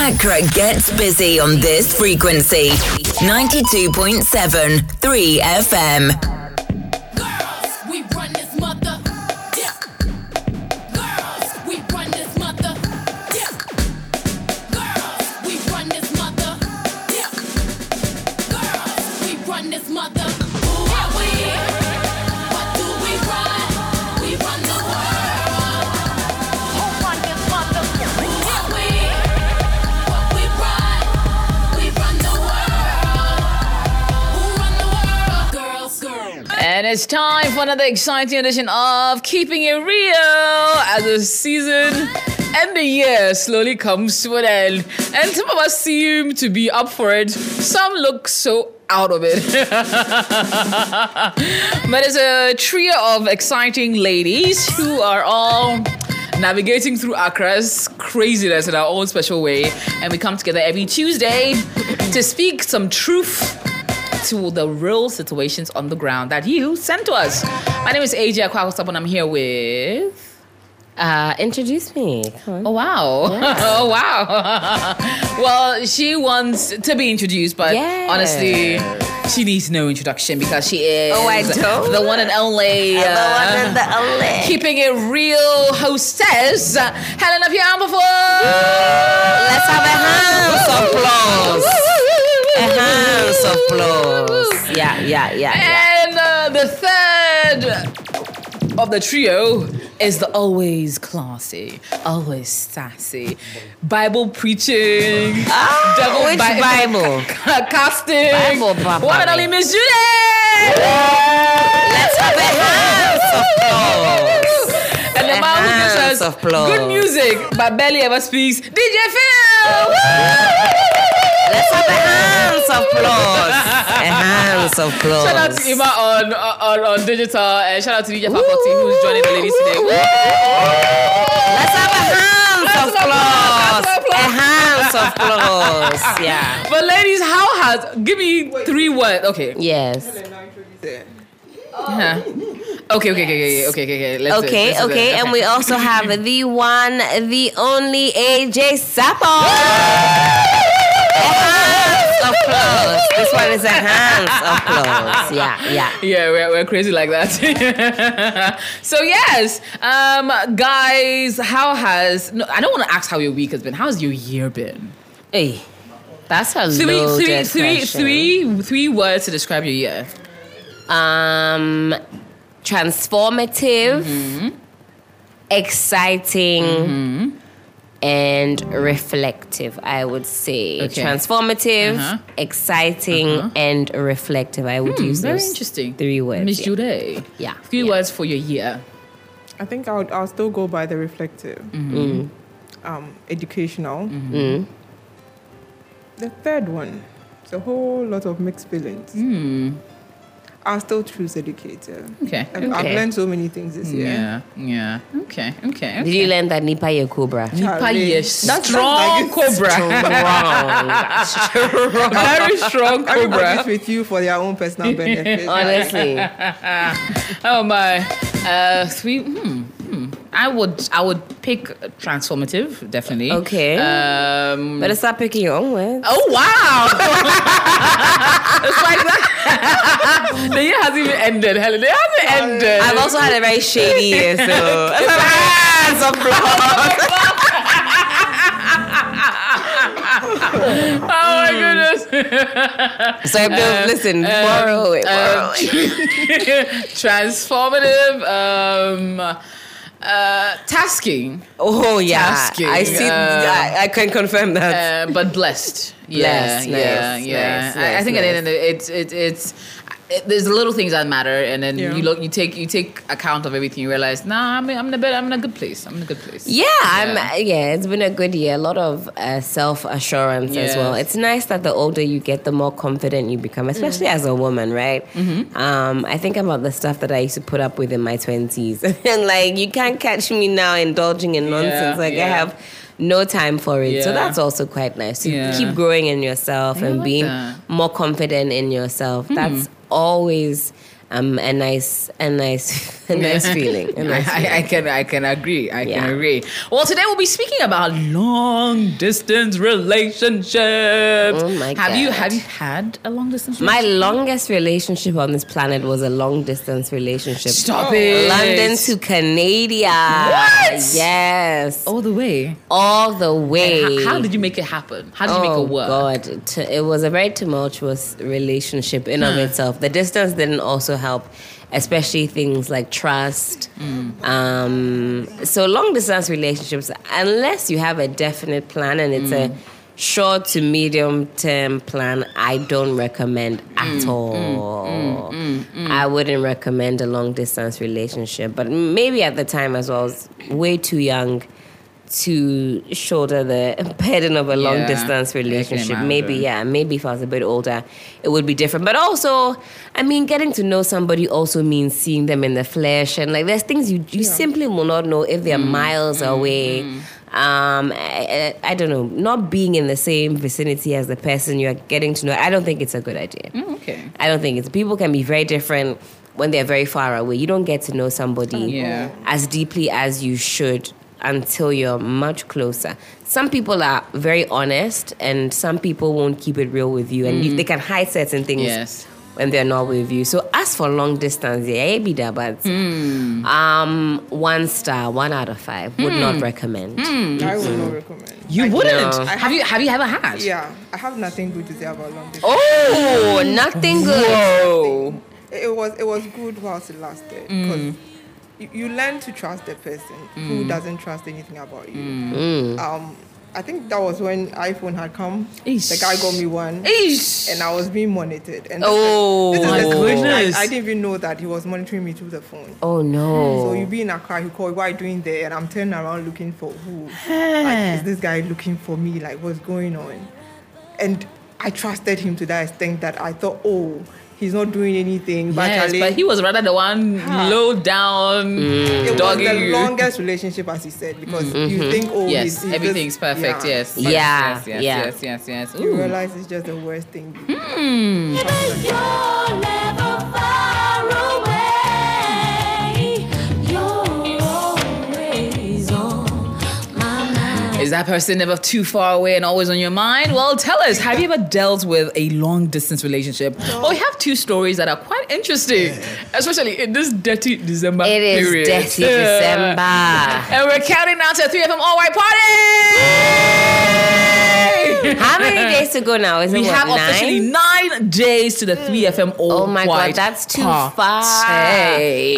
Accra gets busy on this frequency. 92.7 3 FM. It's time for another exciting edition of Keeping It Real as the season and the year slowly comes to an end. And some of us seem to be up for it, some look so out of it. but it's a trio of exciting ladies who are all navigating through Accra's craziness in our own special way. And we come together every Tuesday to speak some truth to the real situations on the ground that you sent to us. My name is AJ Akwakosap and I'm here with. Uh, introduce me. Oh wow! oh wow! well, she wants to be introduced, but Yes. honestly, she needs no introduction because she is Oh, I don't? the one and only, The uh, one and the only. keeping it real hostess, uh, Helen of Yamafo. Let's have a hands applause. A hands applause. Yeah, yeah, yeah. And uh, the third of the trio is the always classy, always sassy, Bible preaching, Ah, devil which Bi- Bible? casting, Bible, Papa. and only Miss Judy. Let's have a hands applause. And the man who gives us good music but barely ever speaks, DJ Phil. Let's have a hands applause. A hands of applause. Shout out to Ima on, on, on digital and shout out to DJ Fakoti who's joining the ladies today. Let's have a hands Hands applause. applause, A hands of applause. Yeah. But ladies, how has give me three words? Okay. Yes. Huh. Okay, okay, okay, okay, okay, okay, okay. Let's Okay, it, okay, and we also have the one, the only AJ Sapo. Hands applause. This one is a hands applause. Yeah, yeah. Yeah, we're, we're crazy like that. so yes, um, guys, how has? No, I don't want to ask how your week has been. How's your year been? Hey, that's a Three, three, three, three, three words to describe your year. Um, transformative, Mm-hmm. exciting, and reflective. I would say Okay. transformative, Uh-huh. exciting, and reflective. I would use Hmm, Very those interesting. three words. Miss yeah. Jude. Yeah, Three yeah. words for your year. I think I would, I'll still go by the reflective, um, educational. Mm. The third one, it's a whole lot of mixed feelings. I'll still choose educator. Okay. I've, I've learned so many things this year. Yeah, yeah. Okay, okay. Did you learn that Nipa ye cobra? Nipa Charlie. ye That's- that's strong like- cobra. Very strong Everybody's cobra. with you for their own personal benefit. Honestly, Oh my. Uh, three. Hmm, hmm. I would. I would pick transformative. Definitely. Okay. Um. better start picking your own words. Oh wow! it's like that. the year hasn't even ended, Helen. It hasn't ended. I've also had a very shady year, so hands applause. oh my goodness. So um, listen, borrow it, borrow um, it. transformative. Um. Uh, tasking, Oh yeah, tasking, I see. uh, I, I can confirm that. uh, but blessed. Yeah, Blessed, yeah, nice, yeah. nice, I, I think at the end of it's it, it's it, there's little things that matter, and then Yeah. you look, you take you take account of everything. You realize, nah, I'm I'm in a bit, I'm in a good place. I'm in a good place. yeah, I'm. Yeah, it's been a good year. A lot of uh, self assurance as well. It's nice that the older you get, the more confident you become, especially as a woman, right? Um, I think about the stuff that I used to put up with in my twenties, and like you can't catch me now indulging in nonsense. like I have no time for it. So that's also quite nice to Yeah. keep growing in yourself I and being that. more confident in yourself. Hmm. That's always um, a nice, a nice, a nice feeling. A nice I, I, I can I can agree. I Yeah. can agree. Well, today we'll be speaking about long distance relationships. Oh my have you have you had a long distance? My longest relationship on this planet was a long distance relationship. Stop it. London to Canada. What? Yes. all the way. All the way. H- How, did you make it happen? How did you make oh it work? God, it was a very tumultuous relationship in and of itself. The distance didn't also help, especially things like trust. Mm. Um, so long distance relationships, unless you have a definite plan and it's Mm. a short to medium term plan, I don't recommend Mm, at all. I wouldn't recommend a long distance relationship, but maybe at the time as well, I was way too young to shoulder the burden of a long Yeah, distance relationship. Maybe, yeah, maybe if I was a bit older, it would be different. But also, I mean, getting to know somebody also means seeing them in the flesh, and like there's things you you simply will not know if they're Mm, miles away. Um, I, I, I don't know, not being in the same vicinity as the person you're getting to know. I don't think it's a good idea. Mm, okay. I don't think it's people can be very different when they're very far away. You don't get to know somebody Yeah. as deeply as you should until you're much closer. Some people are very honest, and some people won't keep it real with you, and you, they can hide certain things Yes. when they're not with you. So as for long distance, yeah, be that, but um, one star, one out of five, would not hmm. recommend. Hmm. I would not recommend. You I- wouldn't. No. Have you have you ever had? Yeah, I have nothing good to say about long distance. Oh, hmm. nothing good. Whoa. It, it was it was good whilst it lasted because you, you learn to trust the person who mm. doesn't trust anything about you. Mm. Mm. Um, I think that was when iPhone had come. Eesh. The guy got me one. Eesh. And I was being monitored. And Oh, this is my the thing. goodness. I, I didn't even know that he was monitoring me through the phone. Oh no. So you be in Accra, you called, what are you doing there? And I'm turning around looking for who? Like, is this guy looking for me? Like, what's going on? And I trusted him to that extent that I thought, oh, he's not doing anything. But Yes, actually, but he was rather the one Ha. low down, mm. it was the longest relationship, as he said, because you mm-hmm. think, oh, Yes, he's, he's everything's just- perfect. yeah. Yes. Yeah, Yes. Yes. yeah. Yes. Yes. Yes. You Ooh. realize it's just the worst thing. Hmm. You're Is that person never too far away and always on your mind? Well, tell us, have you ever dealt with a long distance relationship? Well, we have two stories that are quite interesting, especially in this dirty December It is period. dirty Yeah. December. And we're counting down to a 3FM All White Party! How many days to go now? Is it We what, have nine? officially nine days to the 3FM All Oh my god, that's too Party. far.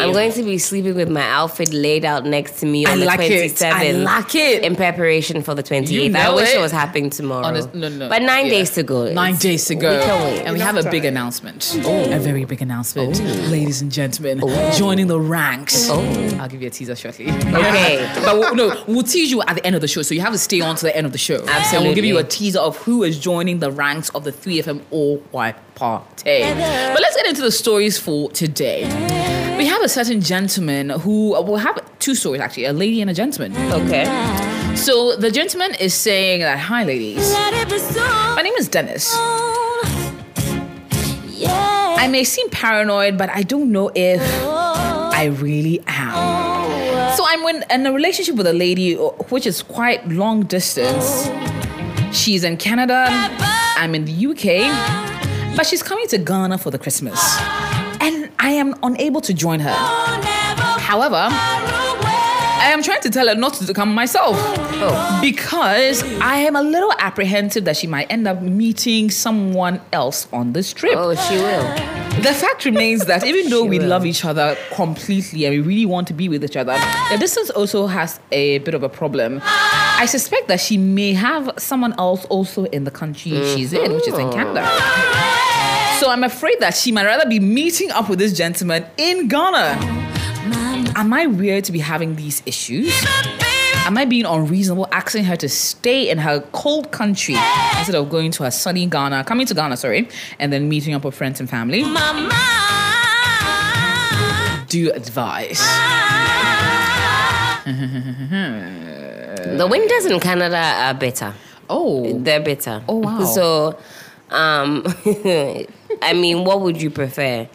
I'm going to be sleeping with my outfit laid out next to me I on the like it. 27th. I like it. In preparation for the 28th. You I wish it. it. was happening tomorrow. Honest- no, no. But nine Yeah. days to go. Nine It's- days to go. We can wait. And we have a big time. announcement. Oh. A very big announcement. Oh. Ladies and gentlemen, oh. joining the ranks. I'll give you a teaser shortly. Okay. but we'll, no, we'll tease you at the end of the show. So you have to stay on to the end of the show. And we'll give you a Absolutely. Teaser of who is joining the ranks of the 3FM All White Party. But let's get into the stories for today. We have a certain gentleman who, we'll have two stories actually, a lady and a gentleman. Okay. So the gentleman is saying that, hi ladies, Let it be so. my name is Dennis. I may seem paranoid, but I don't know if I really am. So I'm in, in a relationship with a lady uh, which is quite long distance. She's in Canada, I'm in the UK, but she's coming to Ghana for the Christmas. And I am unable to join her. However, I am trying to tell her not to come myself. Oh. Because I am a little apprehensive that she might end up meeting someone else on this trip. Oh, she will. The fact remains that even though we love each other completely and we really want to be with each other, the distance also has a bit of a problem. I suspect that she may have someone else also in the country she's in, which is in mm-hmm. Canada. So I'm afraid that she might rather be meeting up with this gentleman in Ghana. Am I weird to be having these issues? Am I being unreasonable asking her to stay in her cold country instead of going to her sunny Ghana, coming to Ghana, sorry, and then meeting up with friends and family? Do you advise? The winters in Canada are better. Oh, They're better. Oh, wow. So, um, I mean, what would you prefer?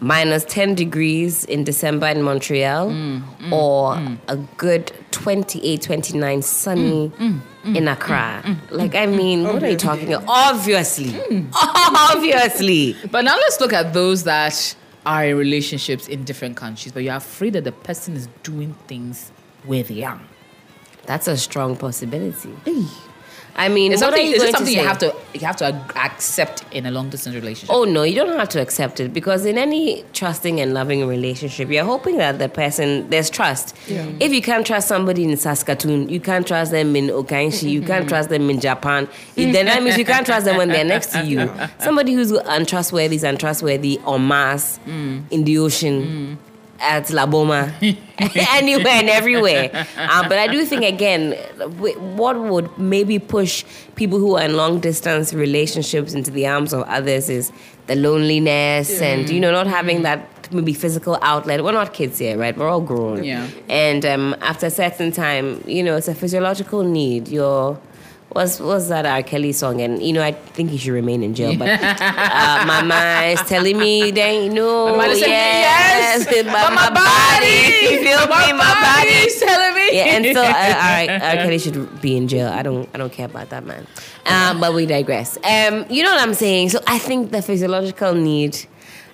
Minus 10 degrees in December in Montreal Mm, mm or mm. a good 28, 29 sunny Mm, mm in Accra. Like, I mean, oh, what are you talking about? Obviously. Mm. Obviously. But now let's look at those that are in relationships in different countries, but you're afraid that the person is doing things where they are. That's a strong possibility. I mean, it's something, you is it something you have to you have to accept in a long distance relationship? Oh no, you don't have to accept it because in any trusting and loving relationship, you're hoping that the person there's trust. If you can't trust somebody in Saskatoon, you can't trust them in Okaishie, you can't trust them in Japan. Then that means you can't trust them when they're next to you. Somebody who's untrustworthy is untrustworthy on Mars, mm. in the ocean. Mm. At Laboma, anywhere and everywhere. Um, but I do think, again, what would maybe push people who are in long distance relationships into the arms of others is the loneliness and, you know, not having that maybe physical outlet. We're not kids here, right? We're all grown. Yeah. And um, after a certain time, you know, it's a physiological need. Your was was that R. Kelly song? And you know, I think he should remain in jail. But uh, my mind is telling me, they ain't no yes, yes, but, but my, my body, body- feel me, my body. is telling me. Yeah, and so uh, all right, R. Kelly should be in jail. I don't, I don't care about that man. Um, but we digress. Um, you know what I'm saying? So I think the physiological need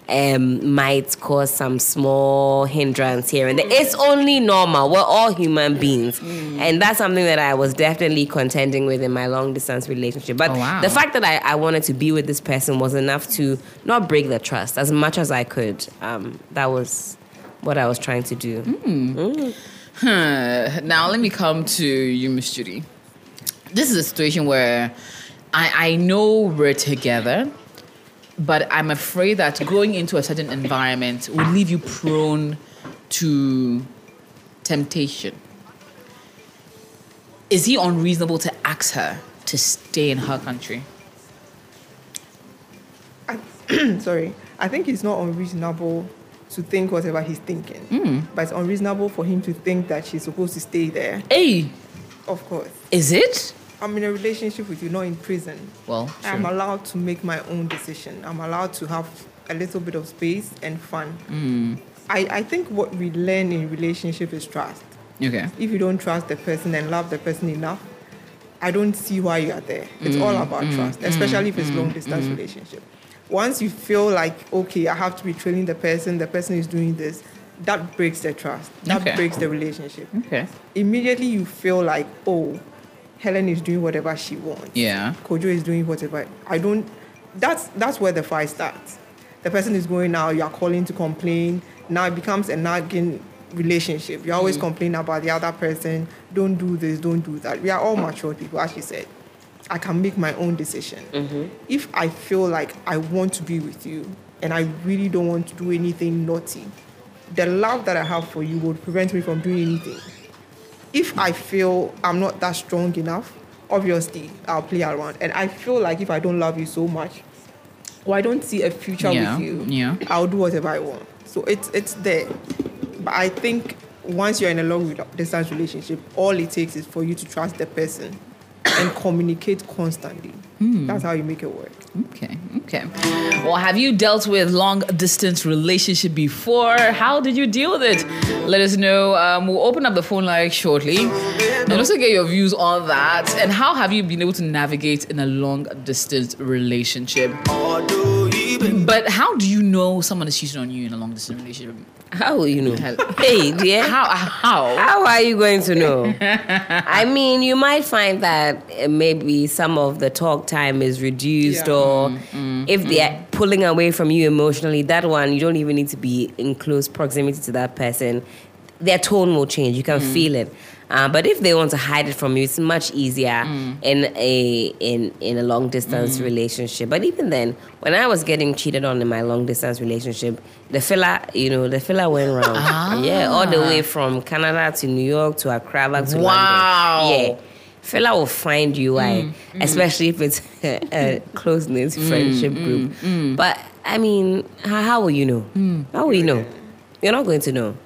um, might cause some small hindrance here and there. It's only normal. We're all human beings, and that's something that I was definitely contending with in my long distance relationship. But Oh, wow. the fact that I, I wanted to be with this person was enough to not break the trust as much as I could. Um, that was what I was trying to do. Huh. Now let me come to you, Miss Judy. This is a situation where I, I know we're together, but I'm afraid that going into a certain environment will leave you prone to temptation. Is he unreasonable to ask her to stay in her country? I, Sorry. I think it's not unreasonable to think whatever he's thinking. Hmm. But it's unreasonable for him to think that she's supposed to stay there. Hey, Of course. is it? I'm in a relationship with you, not in prison. Well, sure. I'm allowed to make my own decision. I'm allowed to have a little bit of space and fun. Hmm. I, I think what we learn in relationship is trust. Okay. If you don't trust the person and love the person enough, I don't see why you are there. It's hmm. all about hmm. trust, hmm. especially if it's long distance relationship. Once you feel like okay, I have to be trailing the person, the person is doing this, that breaks the trust. That Okay. breaks the relationship. Okay. Immediately you feel like, oh, Helen is doing whatever she wants. Yeah. Kojo is doing whatever. I don't. That's that's where the fight starts. The person is going now. You are calling to complain. Now it becomes a nagging relationship. You're always mm. complain about the other person. Don't do this. Don't do that. We are all mature people, as she said. I can make my own decision. Mm-hmm. If I feel like I want to be with you and I really don't want to do anything naughty, the love that I have for you would prevent me from doing anything if I feel I'm not that strong enough, obviously I'll play around. And I feel like if I don't love you so much, or I don't see a future Yeah, with you, yeah. I'll do whatever I want. So it's it's there. But I think once you're in a long distance relationship, all it takes is for you to trust the person and communicate constantly. Hmm. That's how you make it work. Okay, okay. Well, have you dealt with long distance relationship before? How did you deal with it? Let us know. Um, we'll open up the phone line shortly, and also get your views on that. And how have you been able to navigate in a long distance relationship? But how do you know someone is cheating on you in a long distance relationship? How will you know? Hey, dear. How? How? How are you going to know? I mean, you might find that uh, maybe some of the talk time is reduced, Yeah. or Mm, if they're pulling away from you emotionally, that one, you don't even need to be in close proximity to that person. Their tone will change. You can Mm. feel it. Uh, but if they want to hide it from you, it's much easier Mm. in a in in a long distance mm. relationship. But even then, when I was getting cheated on in my long distance relationship, the fella, you know, the fella went round. Ah. Yeah, all the way from Canada to New York to Accra back to Wow. London. Yeah. Fella will find you, mm. I mm. especially if it's a close knit friendship group. But I mean, how, how will you know? How will you know? You're not going to know.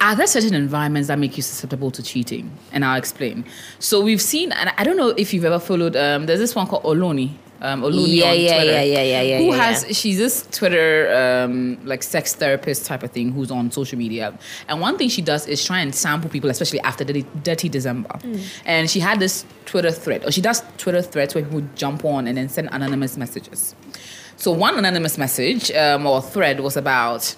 Are there certain environments that make you susceptible to cheating? And I'll explain. So we've seen, and I don't know if you've ever followed. Um, there's this one called Oloni Um, Oloni Yeah, on yeah, Twitter, yeah, yeah, yeah, yeah, Who yeah, has yeah. she's this Twitter um, like sex therapist type of thing who's on social media, and one thing she does is try and sample people, especially after Dirty, Dirty December. Mm. And she had this Twitter thread, or she does Twitter threads where people jump on and then send anonymous messages. So one anonymous message um, or thread was about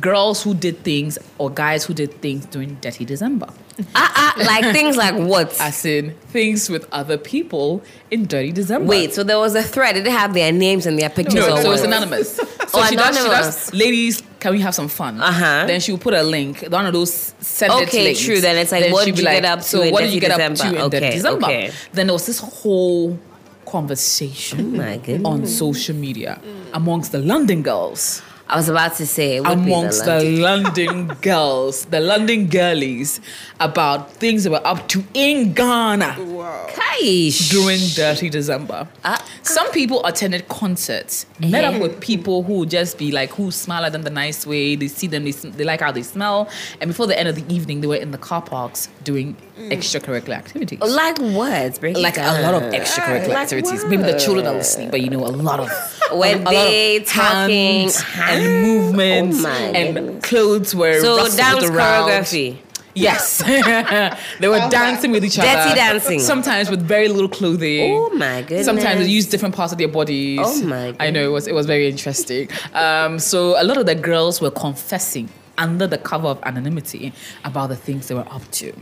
girls who did things or guys who did things during Dirty December. Ah, ah, like things like what? As in things with other people in Dirty December. Wait, so there was a thread. It didn't have their names and their pictures. No, so it's what? anonymous. So Oh, she, does, she anonymous. does, ladies, can we have some fun? Uh-huh. Then she will put a link, one of those send it Okay, true. Then it's like, what she'll did you get up to So in what did Dirty you get up to December? in Dirty Okay, December? okay. Then there was this whole conversation Oh on social media amongst the London girls. I was about to say amongst be the, the London- London girls, the London girlies, about things they were up to in Ghana Wow. Kaish. during Dirty December. Ah. Some people attended concerts, met up with people who just be like, who smile at them the nice way. They see them, they, they like how they smell. And before the end of the evening, they were in the car parks doing extracurricular activities. Like what? Break Like a lot of extracurricular Like activities. Maybe the children are listening, but you know, a lot of When a, a lot they talking, and movements Oh and goodness. clothes were So dance around. choreography. Yes, they were dancing with each other. Dirty dancing. Sometimes with very little clothing. Oh my goodness. Sometimes they use different parts of their bodies. Oh my I know it was it was very interesting. Um, so a lot of the girls were confessing under the cover of anonymity about the things they were up to.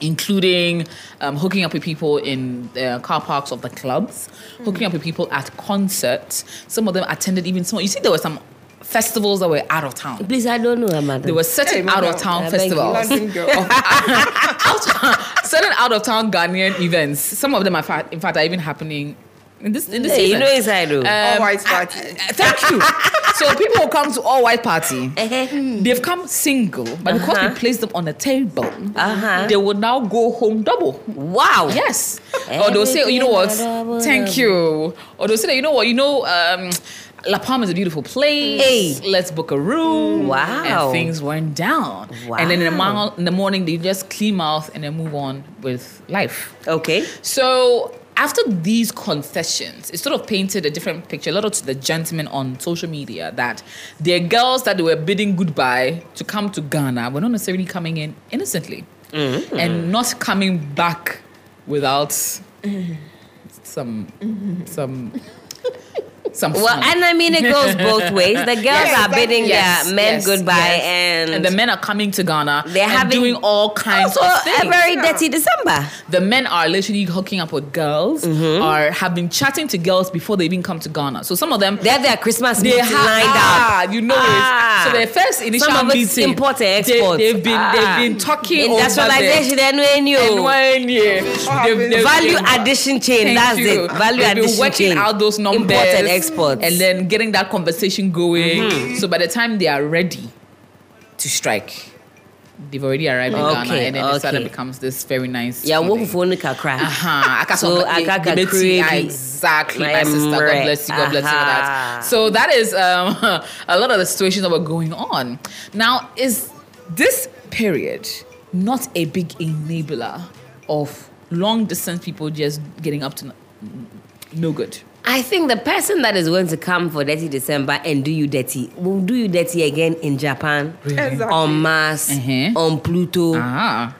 Including um, hooking up with people in the car parks of the clubs, hooking up with people at concerts. Some of them attended even some. You see, there were some festivals that were out of town. Please, I don't know, Amanda. There were certain Hey, out of town I beg you. festivals London girl. certain out of town Ghanaian events. Some of them are, fa- in fact, are even happening in this in this Hey, you season. know inside though. All white party. Thank you. So people will come to all white party. Uh-huh. They've come single, but because we place them on a table, Uh-huh. they will now go home double. wow. Yes. or they'll say, oh, you know what? Thank you. Or they'll say, you know what? You know, um, La Palma is a beautiful place. Hey. Let's book a room. Wow. And things went down. Wow. And then in the, mo- in the morning, they just clean mouth and then move on with life. Okay. So after these confessions, it sort of painted a different picture. A lot of the gentlemen on social media that their girls that they were bidding goodbye to come to Ghana were not necessarily coming in innocently Mm-hmm. and not coming back without some some some Well, fun. and I mean, it goes both ways. The girls Yes. are bidding Yes, their men yes, goodbye, yes. and, and the men are coming to Ghana. They're having- doing all kinds also of things. a very dirty December. The men are literally hooking up with girls, Mm-hmm. or have been chatting to girls before they even come to Ghana. So some of them They have their Christmas they meeting have lined ah, up. you know Ah. it. So their first initial Some of it's meeting, import and they- export. They, have been Ah. they've been talking Industrialization, then when you over there. When, yeah, they've- they've value addition chain. That's it. Value They've addition working chain. out those numbers, Import and and then getting that conversation going. Mm-hmm. So by the time they are ready to strike, they've already arrived in Ghana, Okay, and then it sort of becomes this very nice. yeah, what for kakra? Aha, aka So, so aka aka kakra exactly, my My sister. God bless you. God bless you for that. So that is um, a lot of the situations that were going on. Now, is this period not a big enabler of long distance people just getting up to no good? I think the person that is going to come for Dirty December and do you dirty will do you dirty again in Japan, Exactly. on Mars, Uh-huh. on Pluto, Ah,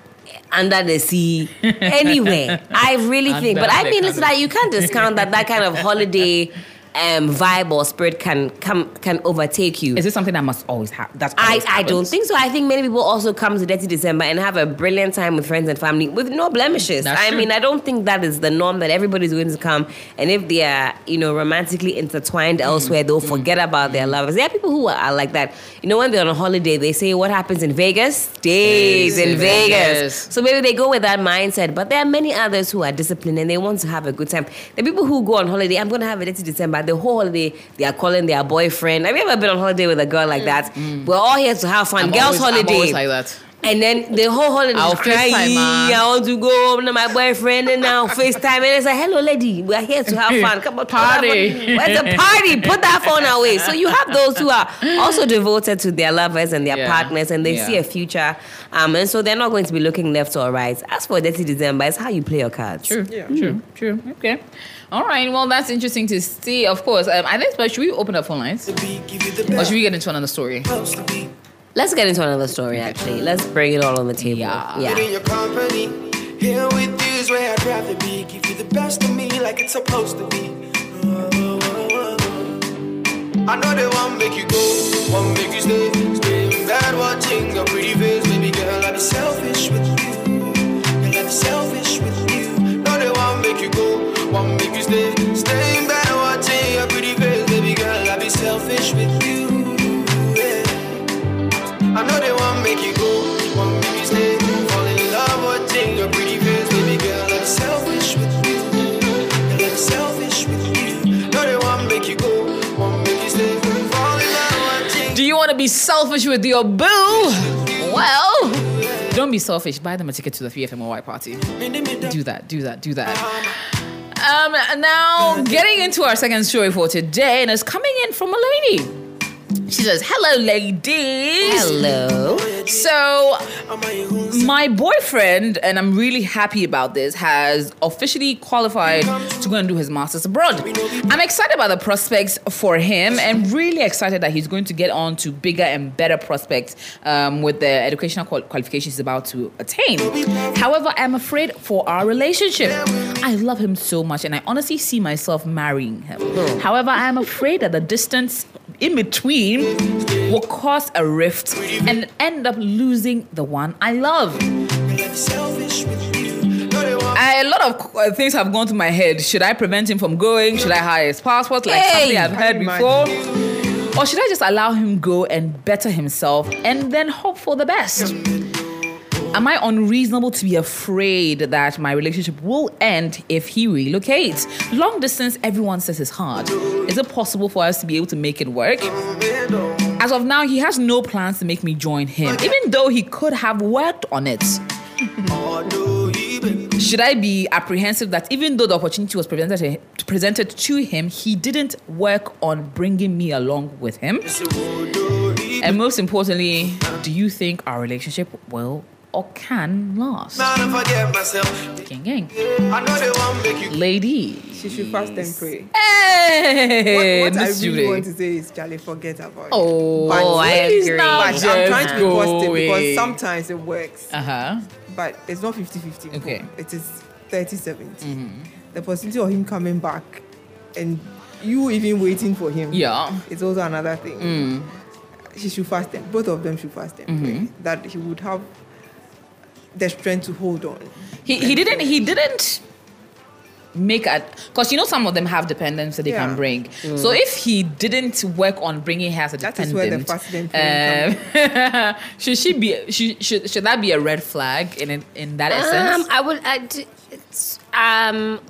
under the sea, anywhere. I really think. But I mean, the listen, that you can't discount that that kind of holiday um, vibe or spirit can come can overtake you. is this something that must always happen? That's I, always I don't think so. I think many people also come to Dirty December and have a brilliant time with friends and family with no blemishes. That's I true. mean, I don't think that is the norm that everybody's going to come. And if they are, you know, romantically intertwined Mm-hmm. elsewhere, they'll forget about their lovers. There are people who are like that. You know, when they're on a holiday, they say, What happens in Vegas? Stays Stays in in Vegas. Vegas. So maybe they go with that mindset. But there are many others who are disciplined and they want to have a good time. The people who go on holiday, I'm going to have a Dirty December. The whole holiday, they are calling their boyfriend. Have you ever been on holiday with a girl like mm. that? Mm. We're all here to have fun. I'm Girls' always- holiday. like that. And then the whole holiday I'll crying. FaceTime. I want to go home to my boyfriend and now FaceTime. And it's like, hello, lady, we are here to have fun. Come on, put that Party. phone- Where's the party? Put that phone away. So you have those who are also devoted to their lovers and their Yeah. partners and they Yeah. see a future. Um, and so they're not going to be looking left or right. As for Dirty December, it's how you play your cards. True, Yeah. true, true. Okay. All right. Well, that's interesting to see. Of course, um, I think. But should we open up phone lines, or should we get into another story? Let's get into another story, actually. Let's bring it all on the table. Yeah. yeah. in your company. Here with you is where I'd rather be. Give you the best of me like it's supposed to be. I know they want make you go, want make you stay. Stay in bed watching your pretty face, baby girl. I'd be selfish with you. Girl, I'd be selfish with you. No, they want make you go, want to be selfish with your boo? Well, don't be selfish. Buy them a ticket to the 3FMOY party. Do that, do that, do that. Um, now, getting into our second story for today, and it's coming in from a lady. She says, Hello, ladies. Hello. So, my boyfriend, and I'm really happy about this, has officially qualified to go and do his master's abroad. I'm excited about the prospects for him and really excited that he's going to get on to bigger and better prospects um, with the educational qual- qualifications he's about to attain. However, I'm afraid for our relationship. I love him so much and I honestly see myself marrying him. However, I am afraid that the distance in between will cause a rift and end up losing the one I love. Selfish with you. No, they want I, a lot of uh, things have gone to my head. Should I prevent him from going? Should I hide his passport like Hey! something I've heard before? Or should I just allow him go and better himself and then hope for the best? Am I unreasonable to be afraid that my relationship will end if he relocates? Long distance, everyone says is hard. Is it possible for us to be able to make it work? As of now, he has no plans to make me join him, even though he could have worked on it. Should I be apprehensive that even though the opportunity was presented to, presented to him, he didn't work on bringing me along with him? And most importantly, do you think our relationship will or can last? Now I forget myself. Gang, gang. I know they want make you Ladies. She should fast and pray. Hey, what what I really Julie. want to say is, Charlie, forget about it. Oh, But- Oh, I agree. But I'm trying to be go positive because sometimes it works. Uh huh. But it's not 50 50. Okay. It is 30 70. Mm-hmm. The possibility of him coming back and you even waiting for him. Yeah. It's also another thing. Mm. She should fast and both of them should fast and pray mm-hmm. that he would have the strength to hold on. He he didn't he didn't make a because you know some of them have dependents that they Yeah. can bring. So if he didn't work on bringing her as a That is where the dependent, thing um, should she be should, should should that be a red flag in in that Um, essence? I would. I, d- it's, um,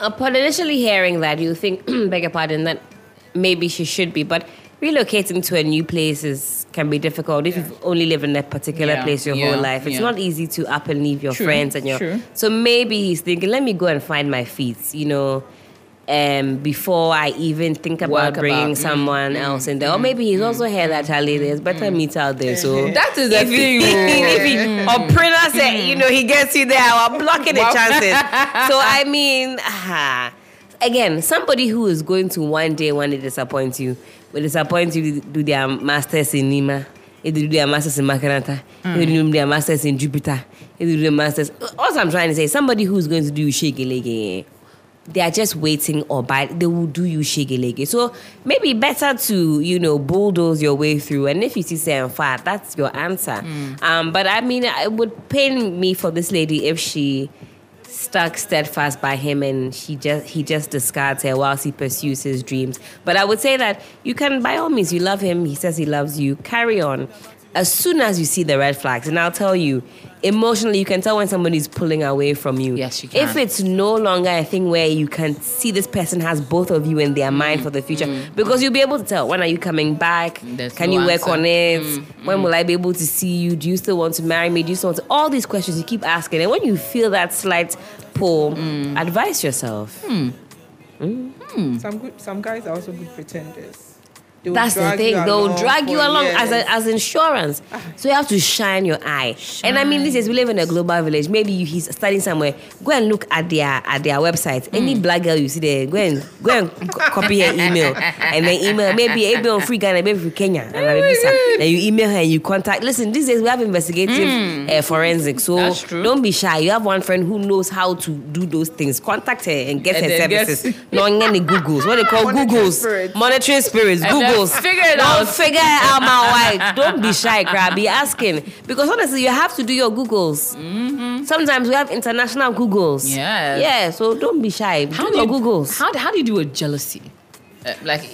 upon initially hearing that, you think, beg your pardon, that maybe she should be, but relocating to a new place is can be difficult if you've only lived in that particular Yeah, place your yeah, whole life. It's yeah. not easy to up and leave your True, friends and your. true. So maybe he's thinking, let me go and find my feet. You know. Um, before I even think about Work bringing about- mm, someone else in there, or maybe he's also heard that Charlie, there's better meat out there. So that is the if thing. oh. if he, or Prina said, you know, he gets you there, I'm blocking the chances. So I mean, ah, again, somebody who is going to one day, one day disappoint you, will disappoint you to do their masters in Nima. If they do their masters in Makaranta, if they do their masters in Jupiter, if they do their masters. All I'm trying to say, somebody who's going to do shaky lege, they are just waiting or buy they will do you shaggy leggy. So maybe better to, you know, bulldoze your way through. And if you see saying fat, that's your answer. Um, but I mean it would pain me for this lady if she stuck steadfast by him and she just he just discards her whilst he pursues his dreams. But I would say that you can by all means you love him, he says he loves you, carry on. As soon as you see the red flags, and I'll tell you, emotionally, you can tell when somebody's pulling away from you. Yes, you can. If it's no longer a thing where you can see this person has both of you in their mind for the future, because you'll be able to tell when are you coming back? Mm. There's can no you work answer. on it? Mm, When will I be able to see you? Do you still want to marry me? Do you still want to? All these questions you keep asking, and when you feel that slight pull, Mm. advise yourself. Some good, some guys are also good pretenders. That's the thing. They'll drag you along as a, as insurance. So you have to shine your eye. And I mean, this is we live in a global village. Maybe you, he's studying somewhere. Go and look at their at their website. Hmm. Any black girl you see there, go and go and copy her email and then email maybe maybe on free Ghana, maybe from Kenya, and maybe some- then you email her and you contact. Listen, these days we have investigative uh, forensics, so Hmm. Don't be shy. You have one friend who knows how to do those things. Contact her and get And her services. No, any Googles. What they call Monitoring Googles. spirits. Monitoring spirits. And figure it Don't out. figure it out, my wife. Don't be shy, crab. Be asking. Because honestly, you have to do your Googles. Sometimes we have international Googles. Mm-hmm. Yeah, so don't be shy. How do do your you, Googles. How, how do you do with jealousy? Uh, like,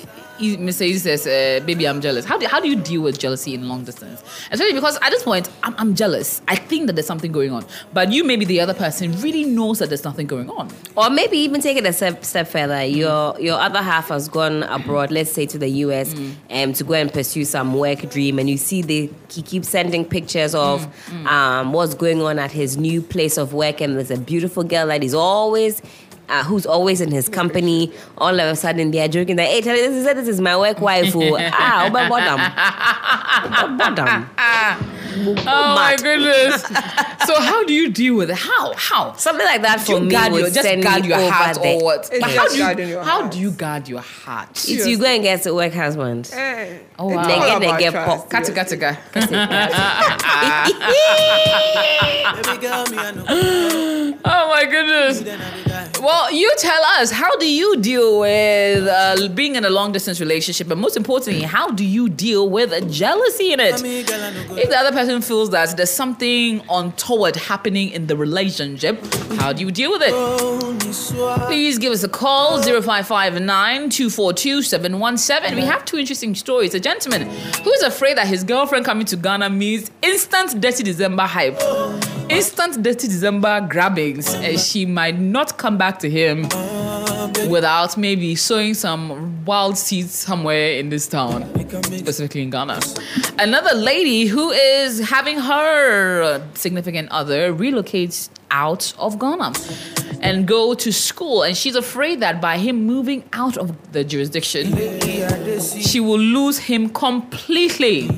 Mr. E says, uh, "Baby, I'm jealous." How do how do you deal with jealousy in long distance? Especially because at this point, I'm, I'm jealous. I think that there's something going on, but you, maybe the other person, really knows that there's nothing going on. Or maybe even take it a step, step further. Your your other half has gone abroad, let's say to the US, um, to go and pursue some work dream, and you see they he keeps sending pictures of um, what's going on at his new place of work, and there's a beautiful girl that is always. Uh, who's always in his company? All of a sudden, they are joking that, "Hey, Charlie, this is this is my work wife." oh. ah, oba bottom, bottom. Oh my goodness! so how do you deal with it? How how? Something like that for you me guard would just send guard me your over heart the or what? But how do you guarding your how do you guard your heart? It's you go and get a work husband. Eh, Oh, it's wow. all They get- they about get trust, pop. Kata kata ka. Baby girl, me I know. Oh my goodness. Then I be guy. Well, you tell us, how do you deal with uh, being in a long distance relationship? And most importantly, how do you deal with jealousy in it? Me girl, I no go. If the other person feels that there's something untoward happening in the relationship, how do you deal with it? Me swa. Please give us a call 0559 242 717. We have two interesting stories. A gentleman who is afraid that his girlfriend coming to Ghana means instant Dirty December hype, instant Dirty December grabbings, and she might not come back to him without maybe sowing some wild seeds somewhere in this town specifically in Ghana. Another lady who is having her significant other relocate out of Ghana and go to school, and she's afraid that by him moving out of the jurisdiction, she will lose him completely.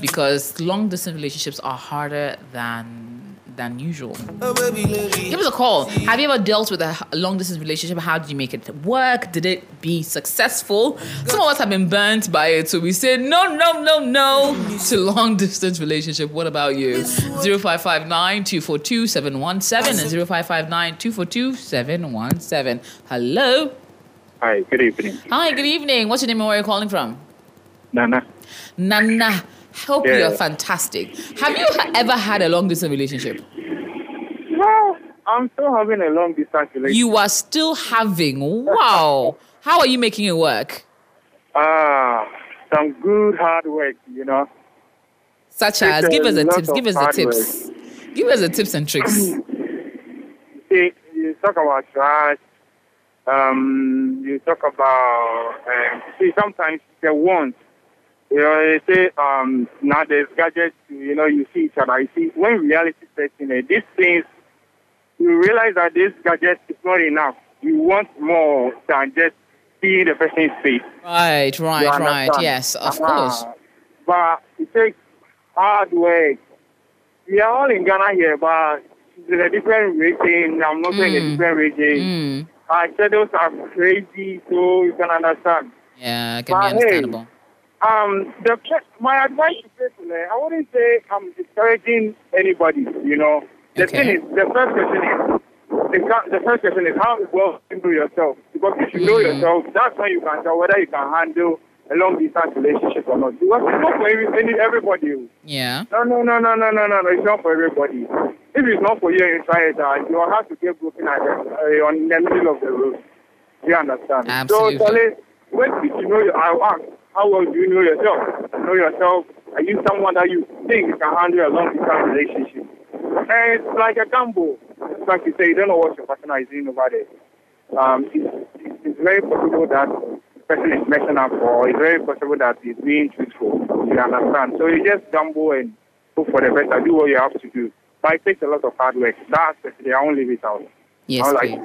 Because long distance relationships are harder than than usual. Oh, baby, lady. Give us a call. Have you ever dealt with a long distance relationship? How did you make it work? Did it be successful? Some of us have been burnt by it, so we say no, no, no, no to long distance relationship. What about you? 0559 242 717 and 0559 242 717. Hello. Hi, good evening. Hi, good evening. What's your name and where are you calling from? Nana. Nana. Hope Yeah. you're fantastic. Have you ever had a long distance relationship? Well, I'm still having a long distance relationship. You are still having. Wow. How are you making it work? Ah, some good hard work, you know. Such as, give us the tips. Give us the tips. Give us the tips and tricks. See, you talk about trash. Um, you talk about um, see sometimes the want. You know, they say um now there's gadgets. You know, you see each other. You see when reality sets in, uh, these things you realize that this gadget is not enough. You want more than just seeing the person's face. Right, right, right. Yes, of Uh-huh. course. But it takes hard work. We are all in Ghana here, but there's a different region. I'm not saying a Mm. different region. Mm. Our schedules are crazy, so you can understand. Yeah, it can But be hey, understandable. Um, the my advice to people, eh, I wouldn't say I'm discouraging anybody. You know, the Okay. thing is, the first question is, the, the first question is how well you know yourself. Because if you know Mm. yourself, that's when you can tell whether you can handle a long distance relationship or not. Because it's not for every, any, everybody. Yeah. No, no, no, no, no, no, no, no. It's not for everybody. If it's not for you, you try it out. You will have to get broken at the, uh, on the middle of the road. You understand? Absolutely. So, Charlie, when did you know? your- I ask, how well do you know yourself? Know yourself? Are you someone that you think can handle a long-term relationship? uh, it's like a gamble. It's like you say, you don't know what your partner is doing over there. Um, it's, it's, very possible that the person is messing up, or it's very possible that he's being truthful. You understand? So you just gamble and hope for the best and do what you have to do. But it takes a lot of hard work. That's the, I won't leave it out. Yes, I like, please.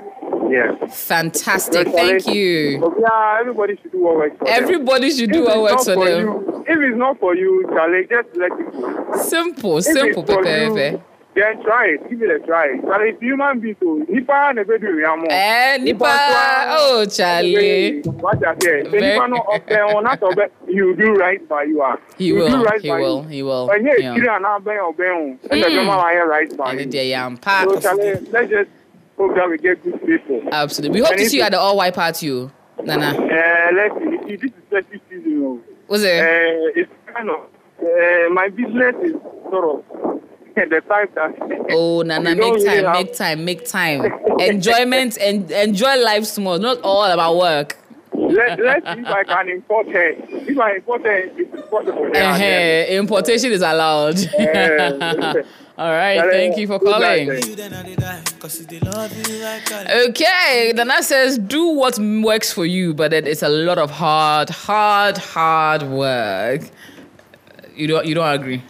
Yeah. Fantastic. Yes, Thank you. Yeah, everybody should do what works for them. Everybody should do If what works for them. You, if it's not for you, Charlie, just let it go. Simple, If simple, Pepe. then try it. Give it a try. Charlie, it's human being too. Nipa na bedu yamo. Eh, Nipa. Oh, Charlie. What I say? Nipa no up there on that obe. You do right by you are. He will, Do right he by will, You. he will. When you Yeah. kiri na be obe on, and the mama are right by And you. the yam So part. Charlie, let's just hope that we get good people. Absolutely. We hope to see you at the all white party, oh. Nana. Uh, let's see. This is festive season. oh. Was Uh, it? it's kind of uh, my business is sort of the type that. Oh, Nana, we don't make time, make time, make time. Enjoyment and enjoy life small, not all about work. Let, let's see if I can import her. If I import her, it's possible. Yeah, Eh, Importation is allowed. Yeah. all right, Charlie, thank you for calling. You then I did die, cause they love you like I Okay, Nana says do what works for you, but it, it's a lot of hard, hard, hard work. You don't, you don't agree?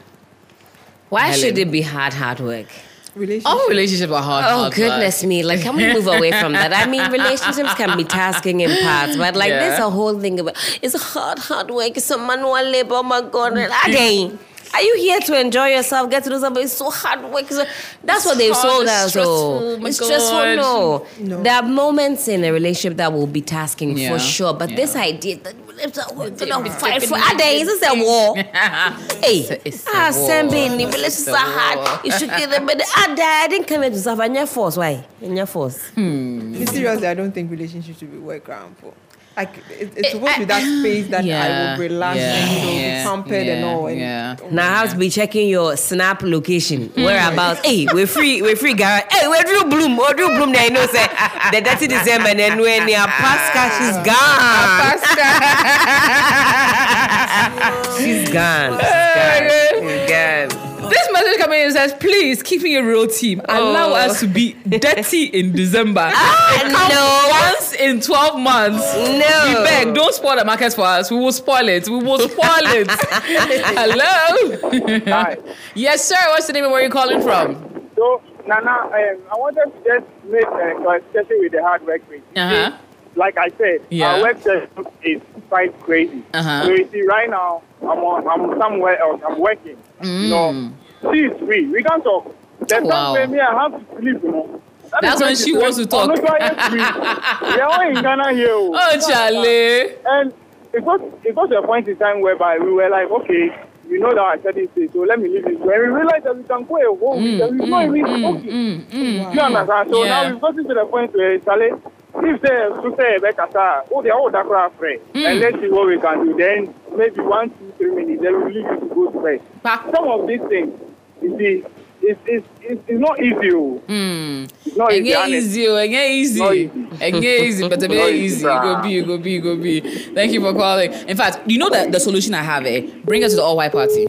Why Helen. should it be hard, hard work? Relationship. All oh, relationships are hard. Oh hard goodness me! Like, can we move away from that? I mean, relationships can be tasking in parts, but like, Yeah. there's a whole thing about it's hard, hard work. It's a manual labor. Oh my god! Again, are you here to enjoy yourself? Get to do something? It's so hard work. So that's what they've hard, sold it's us. stressful, So it's stressful. No. No. there are moments in a relationship that will be tasking Yeah, for sure. But yeah. this idea that we're gonna be fight for taking a day, is a war? Hey, It's a- it's ah, war. Sembe, relationships It's a are hard. war. You should get them, but ah, I didn't come here to suffer. And your force, why? And your force. Seriously, I don't think relationships should be work around for. Like it, it's supposed to be that space that I will relax yeah, and you know yeah, be pampered and yeah, all. And yeah. Now I have to be checking your snap location. Hmm. Whereabouts? hey, we're free, we're free, Garrett. Hey, where Drew Bloom? Where Drew Bloom? There, you know, say the dirty December, and then when near Pascal, she's gone. She's gone. She's gone. She's gone. This message coming in says, please, keep me a real team. Allow Oh. us to be dirty in December. Ah, Come no. Once in 12 months. No. We beg, don't spoil the market for us. We will spoil it. We will spoil it. Hello? Hi. yes, sir. What's the name and where are you calling from? So, Nana, um, I wanted to just make a clarification with the hard work thing. Uh-huh. Like I said, Yeah. our session is quite crazy. Uh-huh. So you see, right now, I'm on, I'm somewhere else. I'm working. You know, she is free. We can talk. There's Mm. Wow. way me I have to sleep. You know. That That's when she wants to talk. "Oh, no, I am free." we are all in Ghana here. Oh, Charlie. And it got it got to a point in time whereby we were like, okay, we know that I said this, so let me leave it. When we realized that we can go a whole week, that we not even okay. You understand? So Mm, Yeah. now we've gotten to the point where Charlie, if say Rebecca, oh, they are all that crap free, Mm. and let's see what we can do. Then maybe one, two, three minutes, then we'll leave you to go to bed. Some of these things, you see, it's, it's, it's, it's not easy. oh. It's not easy. It honestly. easy, oh, it ain't easy. Not easy. It ain't easy, but it Not very easy, easy. Go be, it go be, it go be. Thank you for calling. In fact, you know that the solution I have, eh? Bring her to the all white party.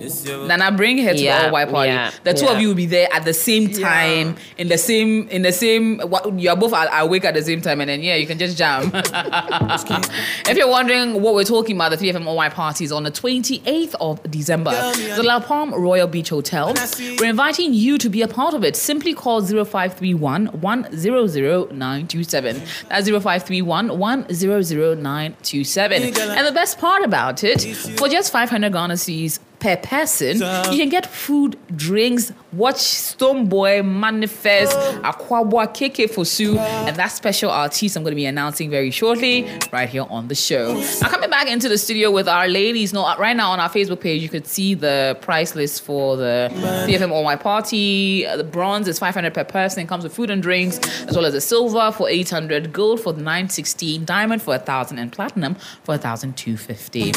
Nana, bring her to the all white party. yeah, the two yeah. of you will be there at the same time, in the same, in the same. what- You are both awake at the same time, and then yeah, you can just jam. if you're wondering what we're talking about, the 3FM all white party is on the 28th of December. The La Palm Royal Beach Hotel. We're inviting you to be a part of it. Simply call 0531 100 927. That's 0531 100 927. And the best part about it, for just 500 Ghana Cedis per person, you can get food, drinks, watch Stonebwoy manifest, Akwaboah KK Fosu, and that special artist I'm going to be announcing very shortly right here on the show. Now, coming back into the studio with our ladies, no, right now on our Facebook page, you could see the price list for the 3FM All White Party. Uh, The bronze is 500 per person, it comes with food and drinks, as well as the silver for 800, gold for 916, diamond for 1000, and platinum for 1250.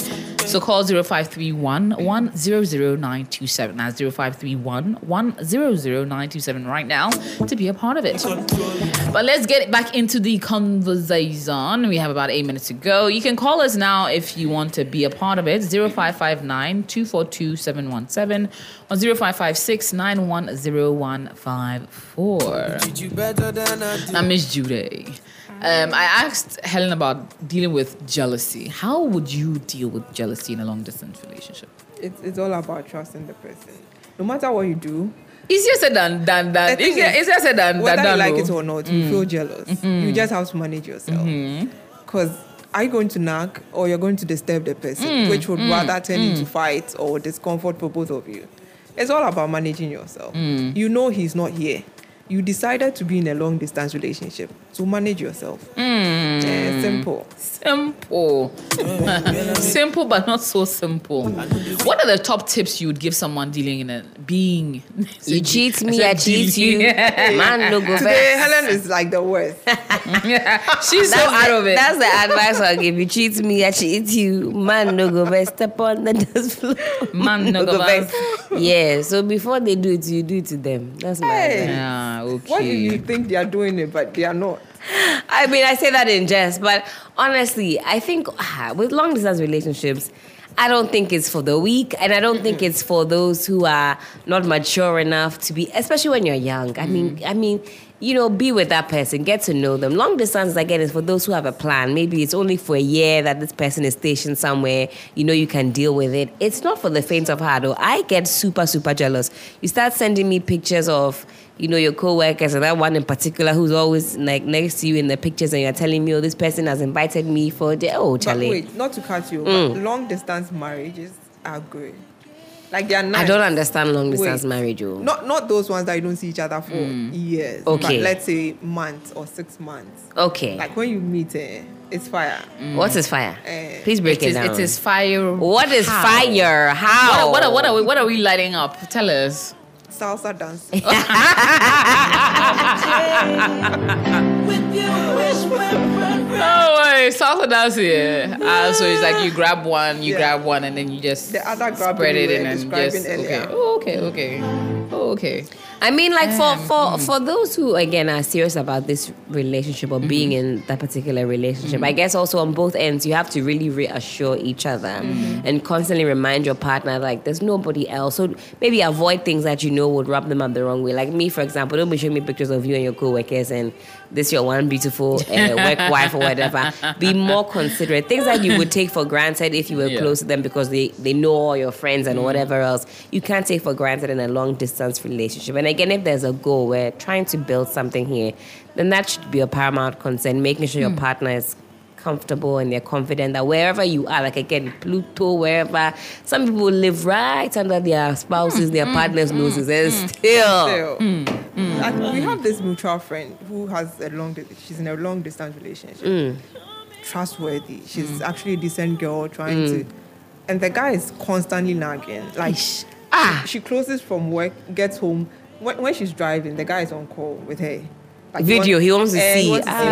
So call 0531 100 927. That's 0531 00927 right now to be a part of it. But let's get back into the conversation. We have about eight minutes to go. You can call us now if you want to be a part of it. 0559 242 717 or 0556 910154. Treat you better than I did. Now, Miss Judy, um, I asked Helen about dealing with jealousy. How would you deal with jealousy in a long distance relationship? It's, it's all about trusting the person. No matter what you do, Easier said than than than easier, is, easier said than whether than you like it or not, you mm-hmm. feel jealous. Mm-hmm. You just have to manage yourself. Mm-hmm. Because are you going to nag or you're going to disturb the person, which would rather turn into fight or discomfort for both of you? It's all about managing yourself. Mm. You know he's not here. You decided to be in a long distance relationship, so manage yourself. Eh, simple. Simple. simple, but not so simple. What are the top tips you would give someone dealing in a being? You cheat me, said I cheat you. Man, no go Today, vex. Helen is like the worst. She's so out the, of it. That's the advice I'll give you. Cheat me, I cheat you. Man, no go vex. Step on the dust floor. Man, no go vex. Yeah, so before they do it, you do it to them. That's my Hey. advice. Yeah, okay. What do you think they are doing it, but they are not? I mean, I say that in jest, but honestly, I think ah, with long distance relationships, I don't think it's for the weak, and I don't think it's for those who are not mature enough to be, especially when you're young. I mean, I mean, you know, be with that person, get to know them. Long distance, again, is for those who have a plan. Maybe it's only for a year that this person is stationed somewhere. You know, you can deal with it. It's not for the faint of heart. Though I get super, super jealous. You start sending me pictures of you know, your co-workers and that one in particular who's always like next to you in the pictures and you're telling me, oh, this person has invited me for the oh But Charlie. wait, not to cut you, but long distance marriages are good. Like they are nice. I don't understand long distance Wait. marriage, oh. Not not those ones that you don't see each other for years. Okay. But let's say months or six months. Okay. Like when you meet, eh, it's fire. what is fire? Eh, Please break It it, is, down. it is fire. What is How? fire? How? What, are- what, are, what, are we, what are we lighting up? Tell us. Salsa dance. Oh, wait, salsa dance here. Uh, so it's like you grab one, you Yeah. grab one, and then you just The other grab spread it in and just okay. Oh, okay, okay. Oh, okay. I mean, like for Um, for for those who again are serious about this relationship or being in that particular relationship, I guess also on both ends you have to really reassure each other and constantly remind your partner like there's nobody else. So maybe avoid things that you know would rub them up the wrong way. Like me, for example, don't be showing me pictures of you and your co-workers and this your one beautiful uh, work wife or whatever. Be more considerate. Things that you would take for granted if you were Yeah. close to them because they they know all your friends and whatever else. You can't take for granted in a long distance relationship. And again, if there's a goal, we're trying to build something here, then that should be a paramount concern. Making sure your partner is comfortable and they're confident that wherever you are, like again, Pluto, wherever, some people live right under their spouses, their mm, partners' mm, noses, and mm. still. Still. And we have this mutual friend who has a long. She's in a long distance relationship. Trustworthy. She's actually a decent girl, trying to. And the guy is constantly nagging. Like, Ah. she closes from work, gets home. When, when she's driving, the guy is on call with her. Like, Video, he wants to eh, see. wants to Ah.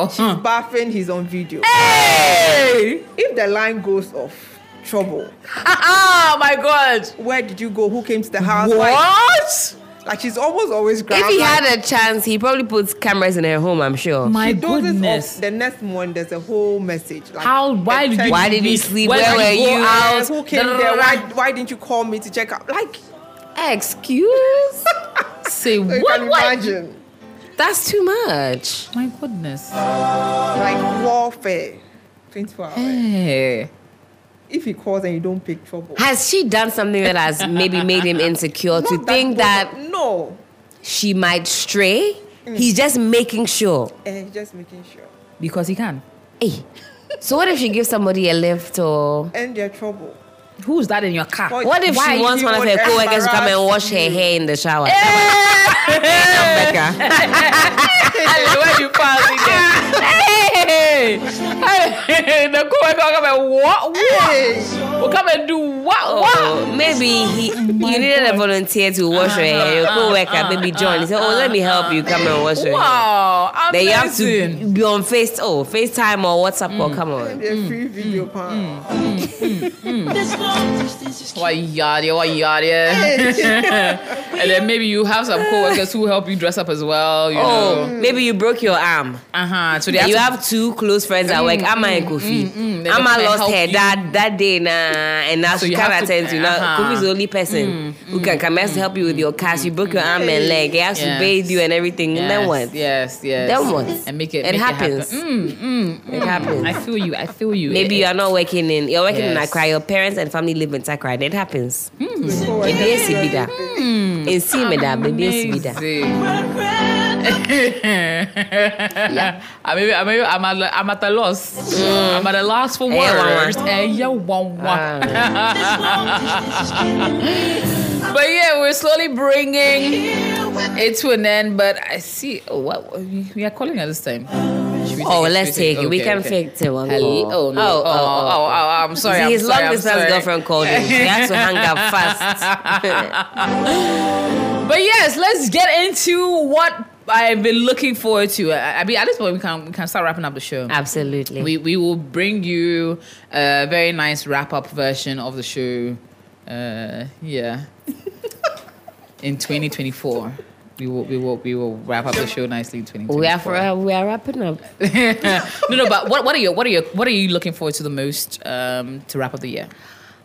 when She gets home. Wow. She's bathing. He's on video. Hey! If the line goes off, trouble. Oh my God! Where did you go? Who came to the house? Like, What? like she's almost always grabbing. If grounded. he had a chance, he probably puts cameras in her home, I'm sure. My she dozes goodness. off. The next morning, there's a whole message. Like How? Why did you? Why did you sleep? When Where did were go you? uh, out? who came there? Why, why didn't you call me to check out? Like, Excuse? Say so you what? can What? imagine. That's too much. My goodness. Like warfare. 24 hours. Hey. If he calls and you don't pick trouble. Has she done something that has maybe made him insecure to Not think that both- No. she might stray? Mm. He's just making sure. Eh, he's just making sure. Because he can. Hey. So what if she gives somebody a lift or End their trouble. Who's that in your car? What- what if Why she wants one of her co-workers to come and wash her hair in the shower? Eh! Where you pass again? Hey! the co-worker will come and what? What? Will come and do what? Oh, oh, maybe oh he you needed a volunteer to wash your hair. Your uh-huh. co-worker, uh-huh. maybe John, he said, "Oh, let me uh-huh. help you. Come and wash your hair." Wow. Then you have to be on Face, oh, FaceTime or WhatsApp or mm. Come on. A free mm, mm, video pan. What yada, what yada. and then maybe you have some co-workers who help you dress up as well. You Oh, know. maybe you broke your arm. Uh-huh. So they have you to have two close friends at work. Amma and Kofi. Then they Amma come and lost help her you. dad that day, nah, and now So she you can't have to- attend to you. Now uh-huh. Kofi is the only person who can come and help you with your cast. You broke your arm and leg. He has to Yes. bathe you and everything. yes, then what? Yes, yes. Then what? And make it. It make happens. happen. Mm, mm, It mm. happens. I feel you. I feel you. Maybe you are not working in. You're working in Accra. Your parents and family live in Accra. It happens. So I Baby esi bi da. Nsi mi. Baby esi bi da. yeah. I mean, I mean, I'm at, I'm at a loss. I'm at a loss for one, words. one. Yeah, one, one. Ah. But yeah, we're slowly bringing it to an end. But I see. Oh, what we are calling at this time. Oh, let's take it. We can fix it one? Oh, no. Oh, oh, oh, oh. oh, oh, I'm sorry. See, his long distance girlfriend called him. He had to hang up fast. But yes, let's get into what I've been looking forward to. I I mean, at this point, we can we can start wrapping up the show. Absolutely. We we will bring you a very nice wrap up version of the show. Uh, yeah, in 2024. We will, we will, we will wrap up the show nicely in 2024. we are for, we are wrapping up. no, no, but what, what are your, what are your, what are you looking forward to the most um, to wrap up the year?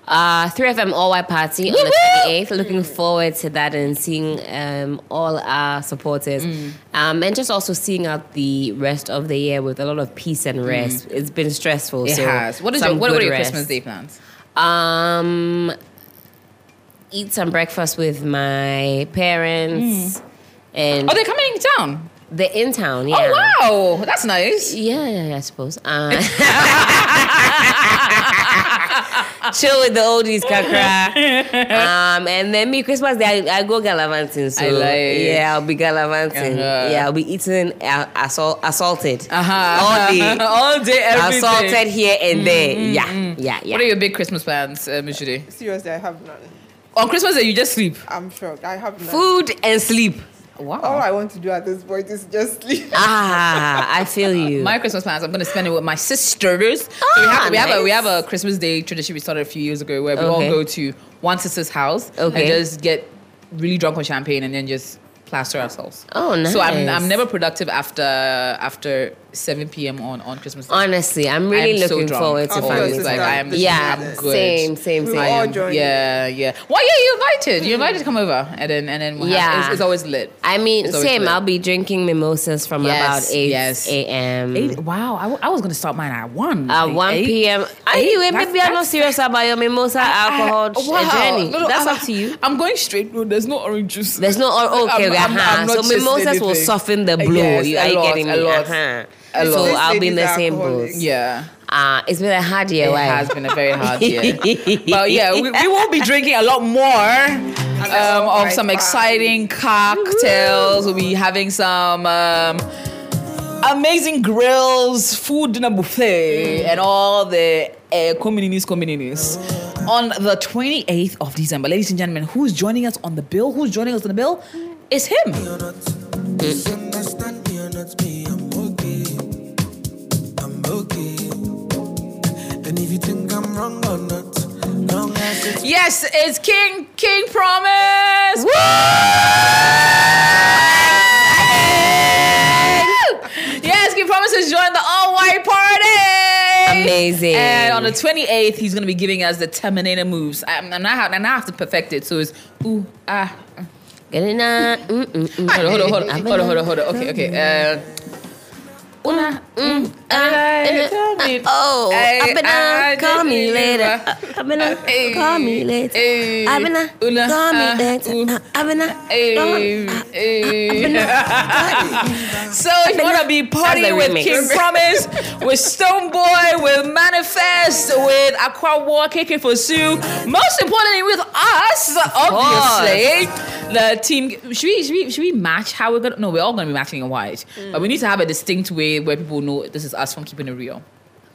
Uh, 3FM All White Party on the Woo-hoo! 28th. Looking forward to that and seeing um, all our supporters. Mm. Um, and just also seeing out the rest of the year with a lot of peace and rest. It's been stressful. Mm. It so has. What is your, what, are your rest. Christmas Day plans? Um, eat some breakfast with my parents. And Oh, they're coming in town. they're in town, yeah. Oh wow, that's nice. Yeah, yeah, yeah, I suppose. Uh, chill with the oldies, kakra. Um, and then me Christmas day, I, I go gallivanting. So I like- yeah, I'll be gallivanting. Uh-huh. Yeah, I'll be eating uh, assault, assaulted Uh-huh. all day, all day, every day. assaulted here and there. Yeah, yeah, yeah. What are your big Christmas plans, uh, Mishide? Seriously, I have none. On Christmas Day, you just sleep. I'm shocked. I have none. Food and sleep. Wow. All I want to do at this point is just sleep. Ah, I feel you. My Christmas plans, I'm gonna spend it with my sisters. so we Ah, have, we, have a, we have a Christmas Day tradition we started a few years ago where we all go to one sister's house Okay. and just get really drunk on champagne and then just plaster ourselves. Oh, nice. So I'm. I'm never productive after after 7 p.m. on, on Christmas Day. Honestly, I'm really I'm looking drunk. forward to family like. I am Yeah, I'm good. same, same, same. am- yeah, yeah. Well, yeah, you invited. You're invited to come over, and then and then we'll have- Yeah. it's, it's always lit. I mean, same. lit. I'll be drinking mimosas from Yes, about 8 yes. a.m. Eight, wow, I, w- I was gonna start mine at one. At Like 1 eight? p.m. Anyway, That's- maybe I'm not serious about your mimosa alcohol I- wow. journey. No, no, That's I'm- up to you. I'm going straight through. There's no orange juice. There's no okay, I'm- uh-huh. So mimosas will soften the blow. you are you lot, getting a lot. So. I'll be in the same alcoholics. boat. Yeah. Uh, it's been a hard year. It why? has been a very hard year. but yeah, we, we will be drinking a lot more um, of some exciting cocktails. We'll be having some um, amazing grills, food dinner buffet, and all the uh, communities, communities. On the 28th of December, ladies and gentlemen, who's joining us on the bill? Who's joining us on the bill? It's him. You think I'm wrong or not, long as it's Yes, it's King King Promise. Woo! yes, King Promise has joined the all white party. Amazing. And on the 28th, he's going to be giving us the Terminator moves. I, and, I have, and I have to perfect it. So it's ooh, ah. Get it now. Mm, mm, mm. Hold on, hold on, hold on. Hold on, hold on, hold on. Okay, okay. Uh, una, mm, ay, tell me. Oh, Ay, I've been uh, call me later. I've been uh, call me later. ay, I've been uh, una, call me ah, later. Uh, I've been uh, Hey, hey. so if you want to be partying with. King Promise, with Stonebwoy, with Manifest, with Akwaboah, KK Fosu, most importantly with us, obviously, the team. Should we, should we should we match how we're gonna? No, we're all gonna be matching in white, but we need to have a distinct way where people know this is us from keeping it real.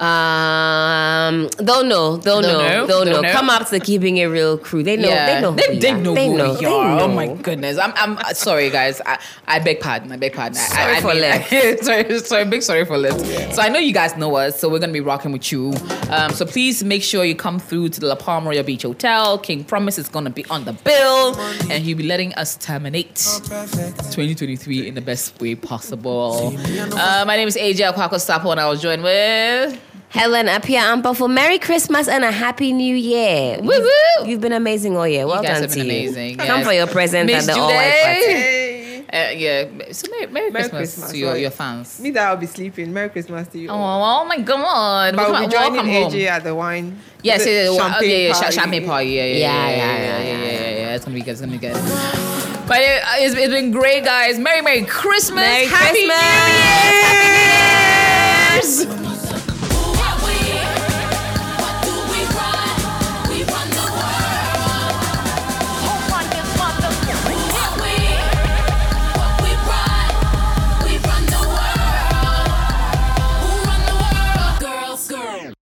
Um, they'll know. They'll They'll know. know? They'll They'll know. know? Come up to keeping it real crew. They know. They know. They, we they know They who know. we They are. Oh my goodness. I'm, I'm uh, sorry, guys. I, I beg pardon. I beg pardon. Sorry I, I for mean, left. sorry, sorry, big sorry for left. So I know you guys know us, so we're gonna be rocking with you. Um, so please make sure you come through to the La Palma Royal Beach Hotel. King Promise is gonna be on the bill, and he'll be letting us terminate 2023 in the best way possible. Uh, my name is AJ Akwako Sapo, and I was joined with. Helen Apia Ampa for Merry Christmas and a Happy New Year. Woo woo! You've been amazing all year. Well guys done have been to you. amazing, Come yes. for your present at the all white party. Uh, yeah, so Merry, Merry, Merry Christmas, Christmas, to your, your fans. Me that I'll be sleeping. Merry Christmas to you. Oh, all. oh my god! But we'll be joining Welcome home. AJ at the wine. Yes, yeah, yeah, well, champagne yeah, yeah, party. champagne party. Yeah, yeah, Yeah, yeah, yeah, yeah, yeah, yeah, yeah, yeah, yeah, yeah. It's gonna be good. It's gonna be good. But it, it's, it's been great, guys. Merry, Merry Christmas. Merry Happy Christmas. New Year's.